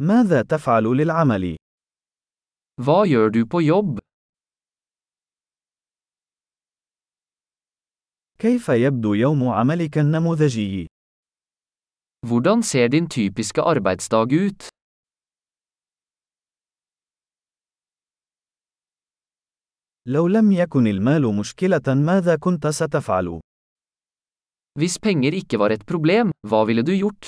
ماذا تفعل للعمل؟ Hva gjør du på jobb? كيف يبدو يوم عملك النموذجي؟ Hvordan ser din typiske arbeidsdag ut? لو لم يكن المال مشكلة ماذا كنت ستفعل؟ Hvis penger ikke var et problem, hva ville du gjort?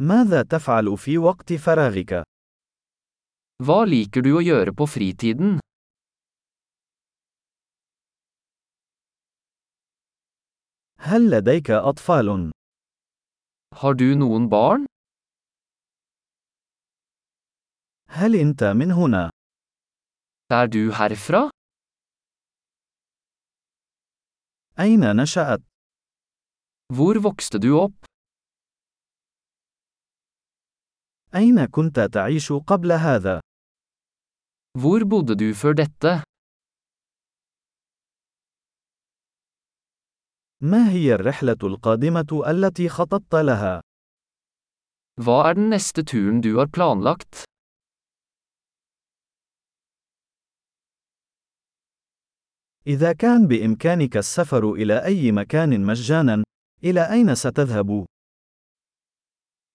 ماذا تفعل في وقت فراغك؟ Hva liker du å gjøre på fritiden? هل لديك أطفال؟ Har du noen barn? هل أنت من هنا؟ Er du herfra? أين نشأت؟ Hvor vokste du opp? أين كنت تعيش قبل هذا؟ Hvor bodde du før dette? ما هي الرحلة القادمة التي خططت لها؟ Hva er den neste turen du har planlagt? إذا كان بإمكانك السفر إلى أي مكان مجانا، إلى أين ستذهب؟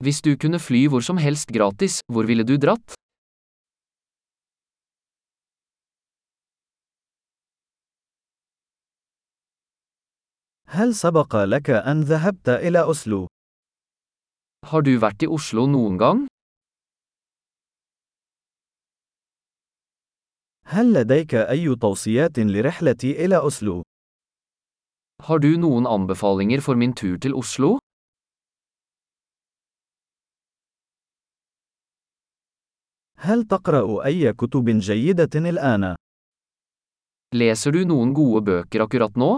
Hvis du kunne fly hvor som helst gratis, hvor ville du dratt? هل سبق لك أن ذهبت إلى أوسلو؟ Har du vært i Oslo noen gang? هل لديك أي توصيات لرحلتي إلى أوسلو؟ Har du noen anbefalinger for min tur til Oslo? هل تقرأ أي كتب جيدة الآن؟ Leser du noen gode bøker akkurat nå?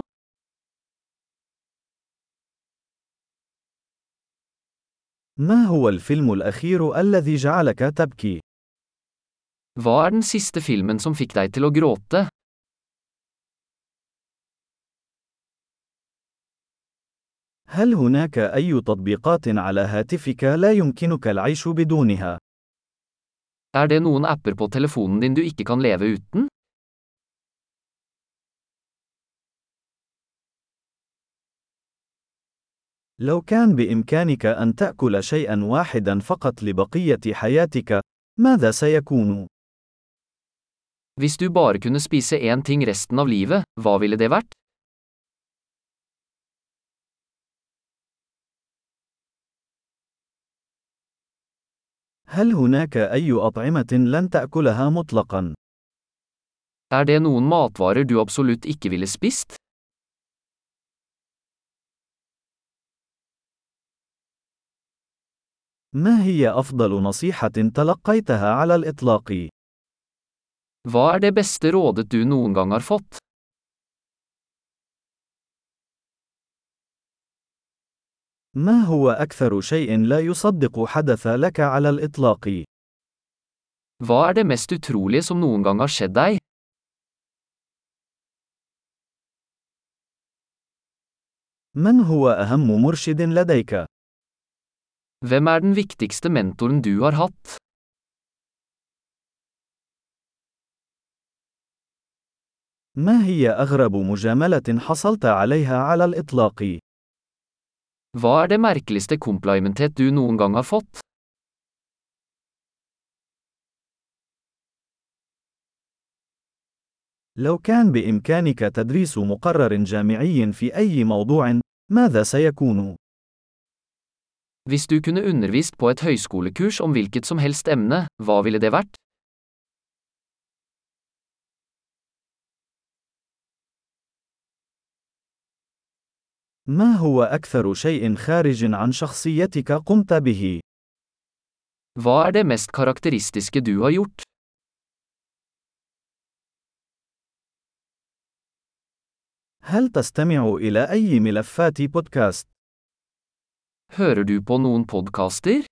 ما هو الفيلم الأخير الذي جعلك تبكي؟ Hva er den siste filmen som fikk deg til å gråte? هل هناك أي تطبيقات على هاتفك لا يمكنك العيش بدونها؟ Er det noen apper på telefonen din du ikke kan leve uten? لو كان بإمكانك أن تأكل شيئا واحدا فقط لبقية حياتك، ماذا سيكون؟ Hvis du bare kunne spise én ting resten av livet, hva ville det vært? هل هناك أي أطعمة لن تأكلها مطلقا؟ Er det noen matvarer du absolutt ikke ville spist? ما هي أفضل نصيحة تلقيتها على الإطلاق؟ Hva er det beste rådet du noen gang har fått? ما هو أكثر شيء لا يصدق حدث لك على الإطلاق؟ Hva er det mest utrolige som noen gang har skjedd deg? من هو أهم مرشد لديك؟ Hvem er den viktigste mentoren du har hatt? ما هي أغرب مجاملة حصلت عليها على الإطلاق؟ Hva er det merkeligste komplimentet du noen gang har fått? لو كان بإمكانك تدريس مقرر جامعي في أي موضوع، ماذا سيكون؟ Hvis du kunne undervist på et høyskolekurs om hvilket som helst emne, hva ville det vært? ما هو أكثر شيء خارج عن شخصيتك قمت به؟ Hva er det mest karakteristiske du har gjort? هل تستمع إلى أي ملفات بودكاست؟ Hører du på noen podkaster?